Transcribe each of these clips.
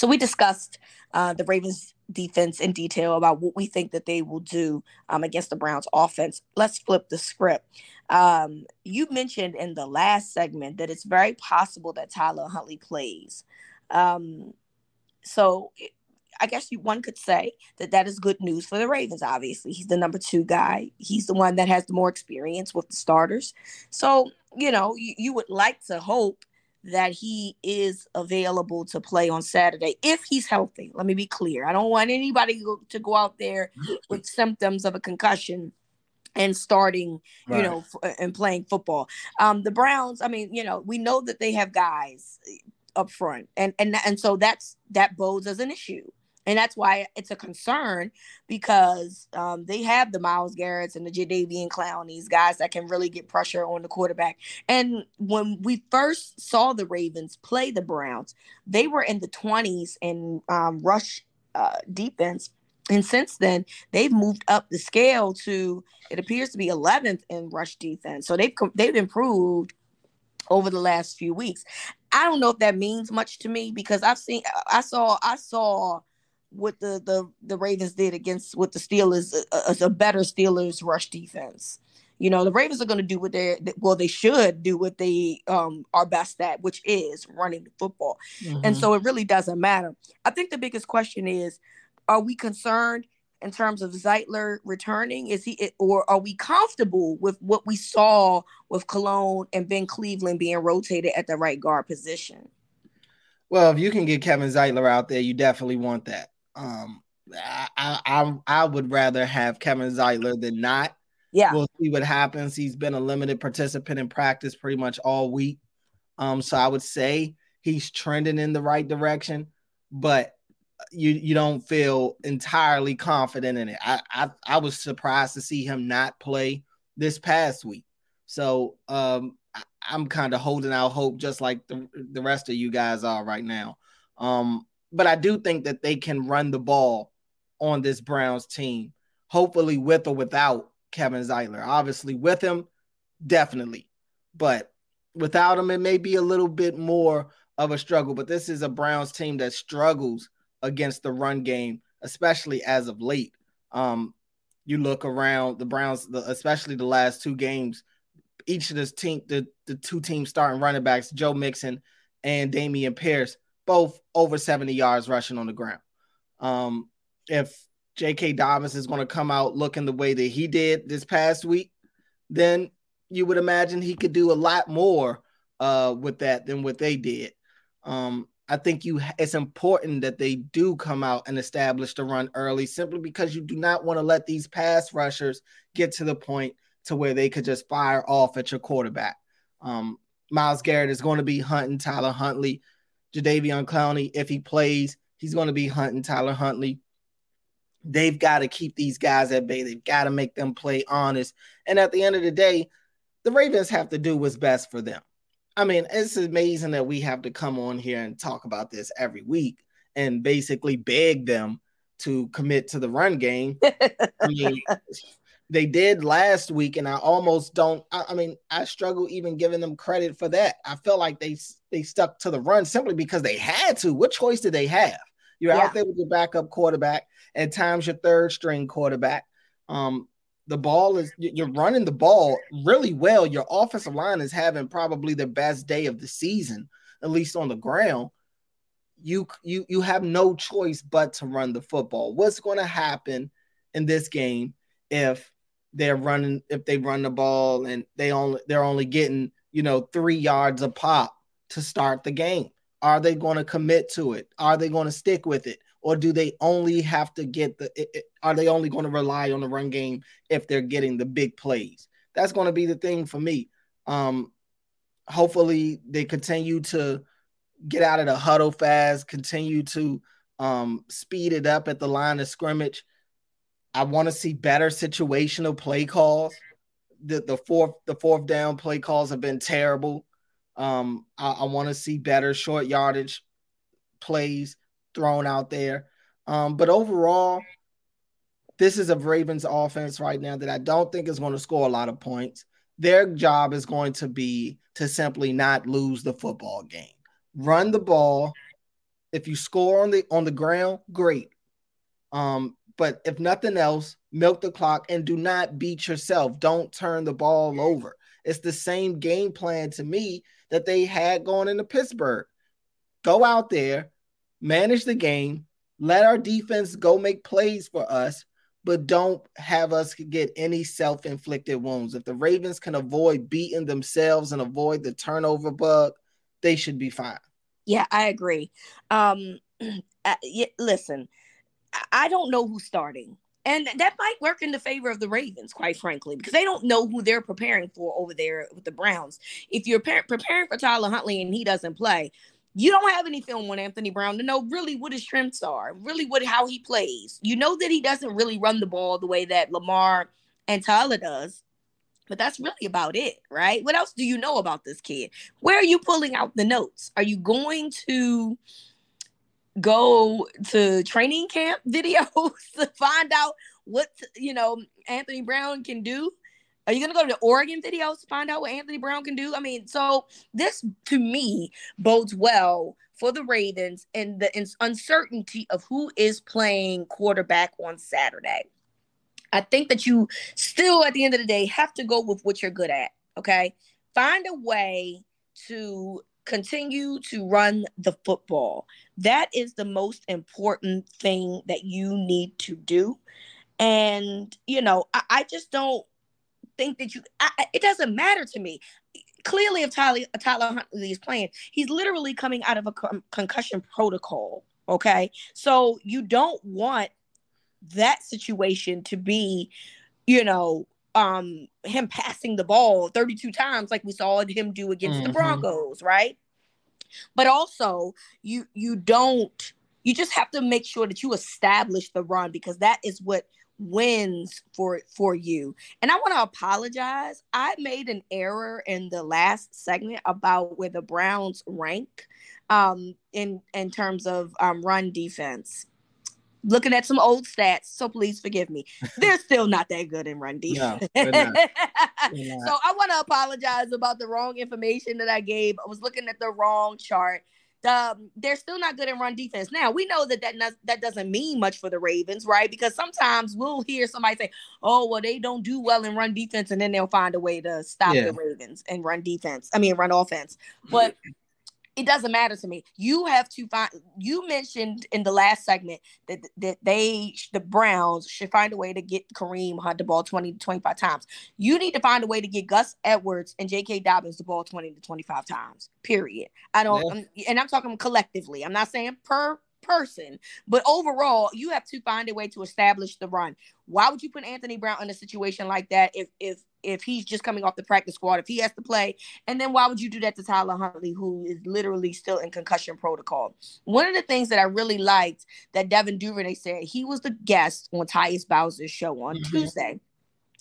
So we discussed uh, the Ravens defense in detail about what we think that they will do um, against the Browns offense. Let's flip the script. Um, you mentioned in the last segment that it's very possible that Tyler Huntley plays. Um, so I guess you, one could say that that is good news for the Ravens. Obviously, he's the number two guy. He's the one that has the more experience with the starters. So you know you, you would like to hope that he is available to play on Saturday if he's healthy. Let me be clear. I don't want anybody to go out there with symptoms of a concussion and starting, right. you know, f- and playing football. Um, the Browns, I mean, you know, we know that they have guys up front, and and and so that's that bodes as an issue and that's why it's a concern because um, they have the Myles Garrett's and the Jadeveon Clowneys, guys that can really get pressure on the quarterback. And when we first saw the Ravens play the Browns, they were in the 20s in um, rush uh, defense. And since then, they've moved up the scale to it appears to be 11th in rush defense. So they've they've improved over the last few weeks. I don't know if that means much to me because I've seen I saw I saw what the the the Ravens did against what the Steelers a, a better Steelers rush defense. You know, the Ravens are going to do what they well they should do what they um are best at, which is running the football. Mm-hmm. And so it really doesn't matter. I think the biggest question is are we concerned in terms of Zeitler returning? Is he or are we comfortable with what we saw with Colon and Ben Cleveland being rotated at the right guard position? Well, if you can get Kevin Zeitler out there, you definitely want that. Um, I, I I would rather have Kevin Zeitler than not. Yeah, we'll see what happens. He's been a limited participant in practice pretty much all week. Um, so I would say he's trending in the right direction, but you you don't feel entirely confident in it. I I, I was surprised to see him not play this past week. So um, I, I'm kind of holding out hope, just like the the rest of you guys are right now. Um, but I do think that they can run the ball on this Browns team, hopefully with or without Kevin Zeitler. Obviously, with him, definitely. But without him, it may be a little bit more of a struggle. But this is a Browns team that struggles against the run game, especially as of late. Um, you look around the Browns, the, especially the last two games, each of this team, the, the two teams starting running backs, Joe Mixon and Dameon Pierce, both over 70 yards rushing on the ground. Um, if J.K. Dobbins is going to come out looking the way that he did this past week, then you would imagine he could do a lot more uh, with that than what they did. Um, I think you it's important that they do come out and establish the run early, simply because you do not want to let these pass rushers get to the point to where they could just fire off at your quarterback. Um, Myles Garrett is going to be hunting Tyler Huntley. Jadeveon Clowney, if he plays, he's going to be hunting Tyler Huntley. They've got to keep these guys at bay. They've got to make them play honest. And at the end of the day, the Ravens have to do what's best for them. I mean, it's amazing that we have to come on here and talk about this every week and basically beg them to commit to the run game. I mean, they did last week, and I almost don't. I, I, mean, I struggle even giving them credit for that. I felt like they they stuck to the run simply because they had to. What choice did they have? You're yeah. out there with your backup quarterback, at times your third string quarterback. Um, the ball is you're running the ball really well. Your offensive line is having probably the best day of the season, at least on the ground. You you you have no choice but to run the football. What's going to happen in this game if they're running if they run the ball and they only they're only getting you know three yards a pop to start the game? Are they going to commit to it? Are they going to stick with it? or do they only have to get the it, are they only going to rely on the run game if they're getting the big plays that's going to be the thing for me um hopefully they continue to get out of the huddle fast continue to um speed it up at the line of scrimmage i want to see better situational play calls the the fourth the fourth down play calls have been terrible um i, I want to see better short yardage plays thrown out there. Um, but overall, this is a Ravens offense right now that I don't think is going to score a lot of points. Their job is going to be to simply not lose the football game. Run the ball. If you score on the on the ground, great. Um, but if nothing else, milk the clock and do not beat yourself. Don't turn the ball over. It's the same game plan to me that they had going into Pittsburgh. Go out there, manage the game, let our defense go make plays for us, but don't have us get any self inflicted wounds. If the Ravens can avoid beating themselves and avoid the turnover bug, they should be fine. Yeah, I agree. Um, uh, yeah, listen, I don't know who's starting. And that might work in the favor of the Ravens, quite frankly, because they don't know who they're preparing for over there with the Browns. If you're preparing for Tyler Huntley and he doesn't play, you don't have any film on Anthony Brown to know really what his strengths are, really what how he plays. You know that he doesn't really run the ball the way that Lamar and Tyler does. But that's really about it, right? What else do you know about this kid? Where are you pulling out the notes? Are you going to go to training camp videos to find out what you know Anthony Brown can do? Are you to go to the Oregon videos to find out what Anthony Brown can do? I mean, so this to me bodes well for the Ravens and the uncertainty of who is playing quarterback on Saturday. I think that you still, at the end of the day, have to go with what you're good at. Okay. Find a way to continue to run the football. That is the most important thing that you need to do. And, you know, I, I just don't think that you. I, it doesn't matter to me. Clearly, if Tyler Tyler Huntley is playing, he's literally coming out of a con- concussion protocol. Okay, so you don't want that situation to be, you know, um him passing the ball 32 times like we saw him do against mm-hmm. the Broncos, right? But also, you you don't you just have to make sure that you establish the run because that is what wins for for you. And I want to apologize. I made an error in the last segment about where the Browns rank um in in terms of um run defense. Looking at some old stats, so please forgive me. They're still not that good in run defense. No, so I want to apologize about the wrong information that I gave. I was looking at the wrong chart um, they're still not good in run defense. Now we know that that not, that doesn't mean much for the Ravens, right? Because sometimes we'll hear somebody say, "Oh, well, they don't do well in run defense," and then they'll find a way to stop yeah. the Ravens and run defense. I mean, run offense. But it doesn't matter to me. You have to find. You mentioned in the last segment that that they the Browns should find a way to get Kareem Hunt the ball 20 to 25 times. You need to find a way to get Gus Edwards and J.K. Dobbins the ball 20 to 25 times. Period. I don't, yeah. I'm, and I'm talking collectively. I'm not saying per person. But overall, you have to find a way to establish the run. Why would you put Anthony Brown in a situation like that if if if he's just coming off the practice squad, if he has to play? And then why would you do that to Tyler Huntley, who is literally still in concussion protocol? One of the things that I really liked that Devin Duvernay said, he was the guest on Tyus Bowser's show on mm-hmm. Tuesday.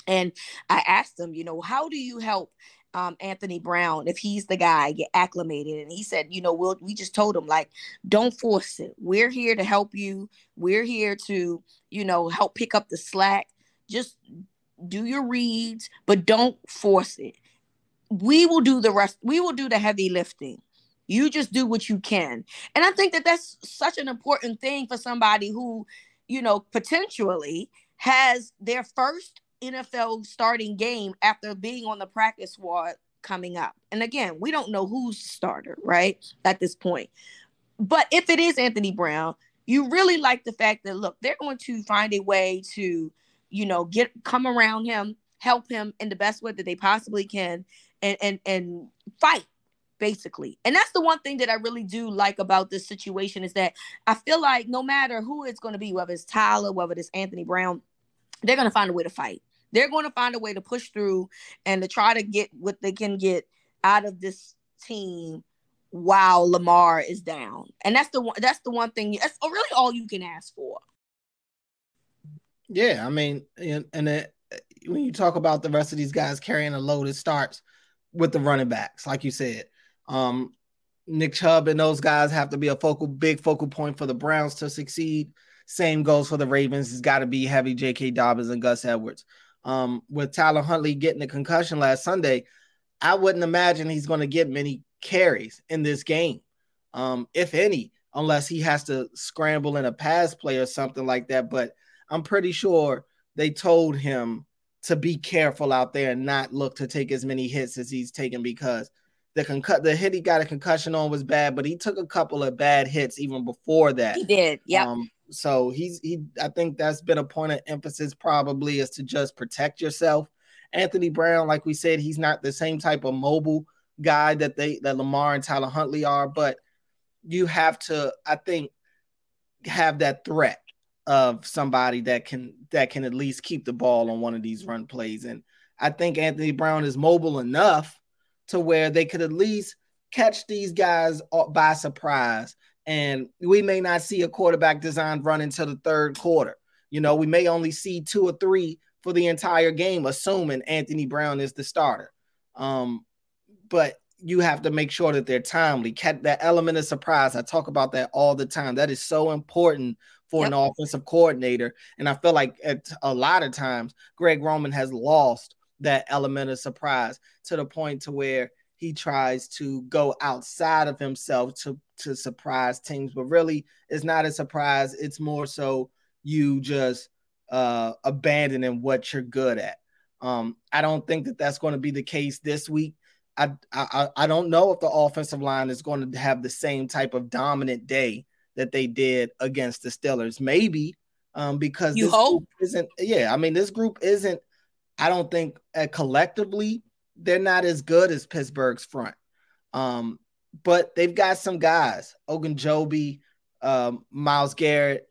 And I asked him, you know, how do you help um, Anthony Brown if he's the guy get acclimated. And he said, you know, we'll we just told him like, don't force it. We're here to help you. We're here to, you know, help pick up the slack. Just do your reads, but don't force it. We will do the rest. We will do the heavy lifting. You just do what you can. And I think that that's such an important thing for somebody who, you know, potentially has their first NFL starting game after being on the practice squad coming up. And again, we don't know who's starter, right? At this point. But if it is Anthony Brown, you really like the fact that look, they're going to find a way to, you know, get come around him, help him in the best way that they possibly can and and and fight basically. And that's the one thing that I really do like about this situation is that I feel like no matter who it's going to be, whether it's Tyler, whether it's Anthony Brown, they're going to find a way to fight. They're going to find a way to push through and to try to get what they can get out of this team while Lamar is down. And that's the one that's the one thing that's really all you can ask for. Yeah, I mean, and, and it, when you talk about the rest of these guys carrying a load, it starts with the running backs, like you said. Um, Nick Chubb and those guys have to be a focal, big focal point for the Browns to succeed. Same goes for the Ravens. It's got to be heavy J.K. Dobbins and Gus Edwards. Um, with Tyler Huntley getting a concussion last Sunday, I wouldn't imagine he's going to get many carries in this game, um, if any, unless he has to scramble in a pass play or something like that. But I'm pretty sure they told him to be careful out there and not look to take as many hits as he's taken because the concu- the hit he got a concussion on was bad, but he took a couple of bad hits even before that. He did, yeah. Um, so he's he. I think that's been a point of emphasis probably is to just protect yourself. Anthony Brown, like we said, he's not the same type of mobile guy that they that Lamar and Tyler Huntley are, but you have to, I think, have that threat of somebody that can that can at least keep the ball on one of these run plays. And I think Anthony Brown is mobile enough to where they could at least catch these guys by surprise. And we may not see a quarterback design run until the third quarter. You know, we may only see two or three for the entire game, assuming Anthony Brown is the starter. Um, but you have to make sure that they're timely. That element of surprise, I talk about that all the time. That is so important for yep. an offensive coordinator. And I feel like at a lot of times, Greg Roman has lost that element of surprise to the point to where he tries to go outside of himself to to surprise teams but really it's not a surprise. It's more so you just uh abandoning what you're good at. Um i don't think that that's going to be the case this week. I, I i don't know if the offensive line is going to have the same type of dominant day that they did against the Steelers. Maybe um because you hope. isn't yeah i mean this group isn't I don't think uh, collectively they're not as good as Pittsburgh's front. Um, but they've got some guys, Ogunjobi, um, Myles Garrett,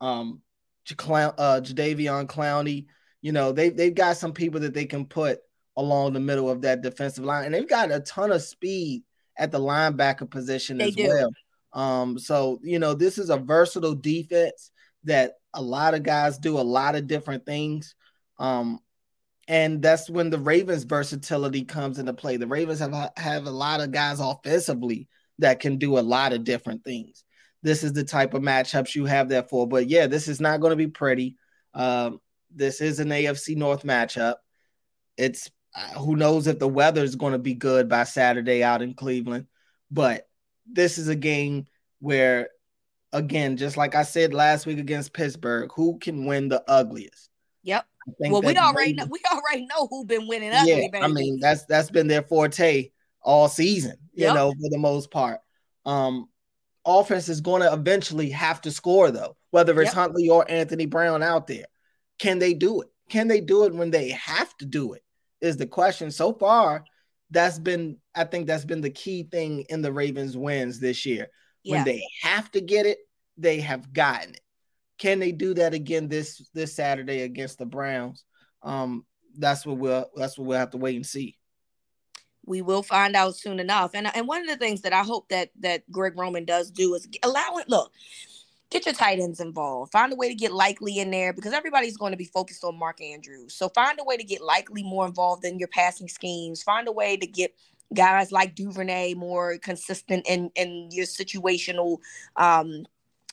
um, uh, Jadeveon Clowney. You know, they they've got some people that they can put along the middle of that defensive line, and they've got a ton of speed at the linebacker position they as do. well. Um, so you know, this is a versatile defense that a lot of guys do a lot of different things. Um, and that's when the Ravens versatility comes into play. The Ravens have have a lot of guys offensively that can do a lot of different things. This is the type of matchups you have there for. But yeah, this is not going to be pretty. Um, this is an AFC North matchup. It's uh, who knows if the weather is going to be good by Saturday out in Cleveland. But this is a game where, again, just like I said last week against Pittsburgh, who can win the ugliest? Yep well, we already know, we already know who been winning ugly, yeah, baby. I mean, that's that's been their forte all season, you yep. know, for the most part. Um, offense is going to eventually have to score though, whether it's yep. Huntley or Anthony Brown out there. Can they do it? Can they do it when they have to do it? Is the question. So far, that's been I think that's been the key thing in the Ravens wins this year. Yeah. When they have to get it, they have gotten it. Can they do that again this this Saturday against the Browns? Um, that's what we'll that's what we'll have to wait and see. We will find out soon enough. And and one of the things that I hope that that Greg Roman does do is allow it. Look, get your tight ends involved. Find a way to get Likely in there because everybody's going to be focused on Mark Andrews. So find a way to get Likely more involved in your passing schemes. Find a way to get guys like Duvernay more consistent in in your situational um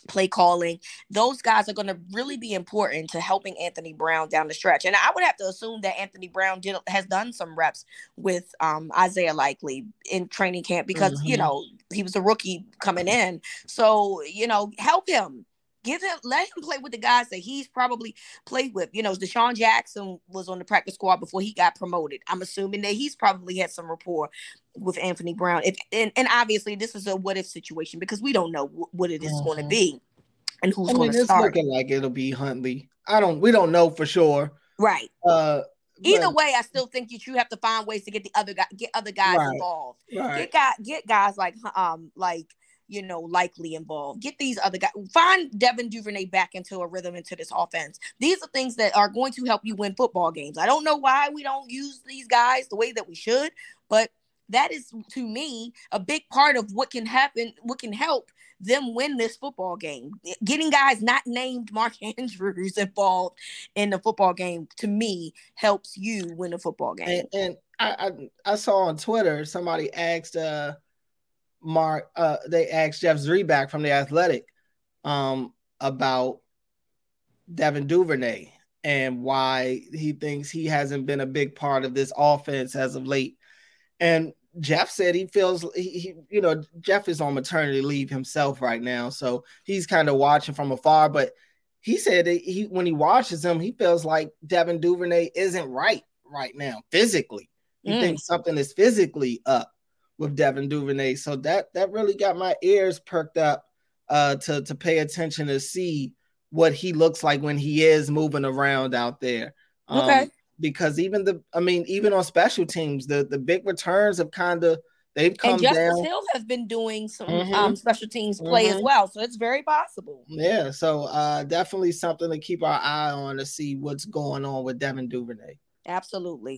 play calling. Those guys are going to really be important to helping Anthony Brown down the stretch. And I would have to assume that Anthony Brown did has done some reps with um, Isaiah Likely in training camp because mm-hmm. you know he was a rookie coming in. So you know, help him. Give him, let him play with the guys that he's probably played with. You know, DeSean Jackson was on the practice squad before he got promoted. I'm assuming that he's probably had some rapport with Anthony Brown. If and, and obviously this is a what if situation because we don't know what it is mm-hmm. going to be and who's going to start. It's looking like it'll be Huntley. I don't. We don't know for sure. Right. Uh, Either way, I still think that you have to find ways to get the other guy, get other guys right, involved. Right. Get guy, get guys like um like you know Likely involved. Get these other guys. Find Devin Duvernay back into a rhythm into this offense. These are things that are going to help you win football games. I don't know why we don't use these guys the way that we should, but that is to me a big part of what can happen, what can help them win this football game. Getting guys not named Mark Andrews involved in the football game to me helps you win a football game. And, and I, I, I saw on Twitter somebody asked uh Mark uh they asked Jeff Zrebiec from the Athletic um about Devin Duvernay and why he thinks he hasn't been a big part of this offense as of late. And Jeff said he feels he, he, you know Jeff is on maternity leave himself right now, so he's kind of watching from afar. But he said that he when he watches him, he feels like Devin Duvernay isn't right right now physically. He mm. thinks something is physically up with Devin Duvernay. So that that really got my ears perked up uh, to to pay attention to see what he looks like when he is moving around out there. Um, okay because even the I mean, even on special teams, the the big returns have kind of they've come and Justice down. Hill has been doing some mm-hmm. um, special teams play mm-hmm. as well, so it's very possible. Yeah, so uh, definitely something to keep our eye on to see what's going on with Devin Duvernay. Absolutely.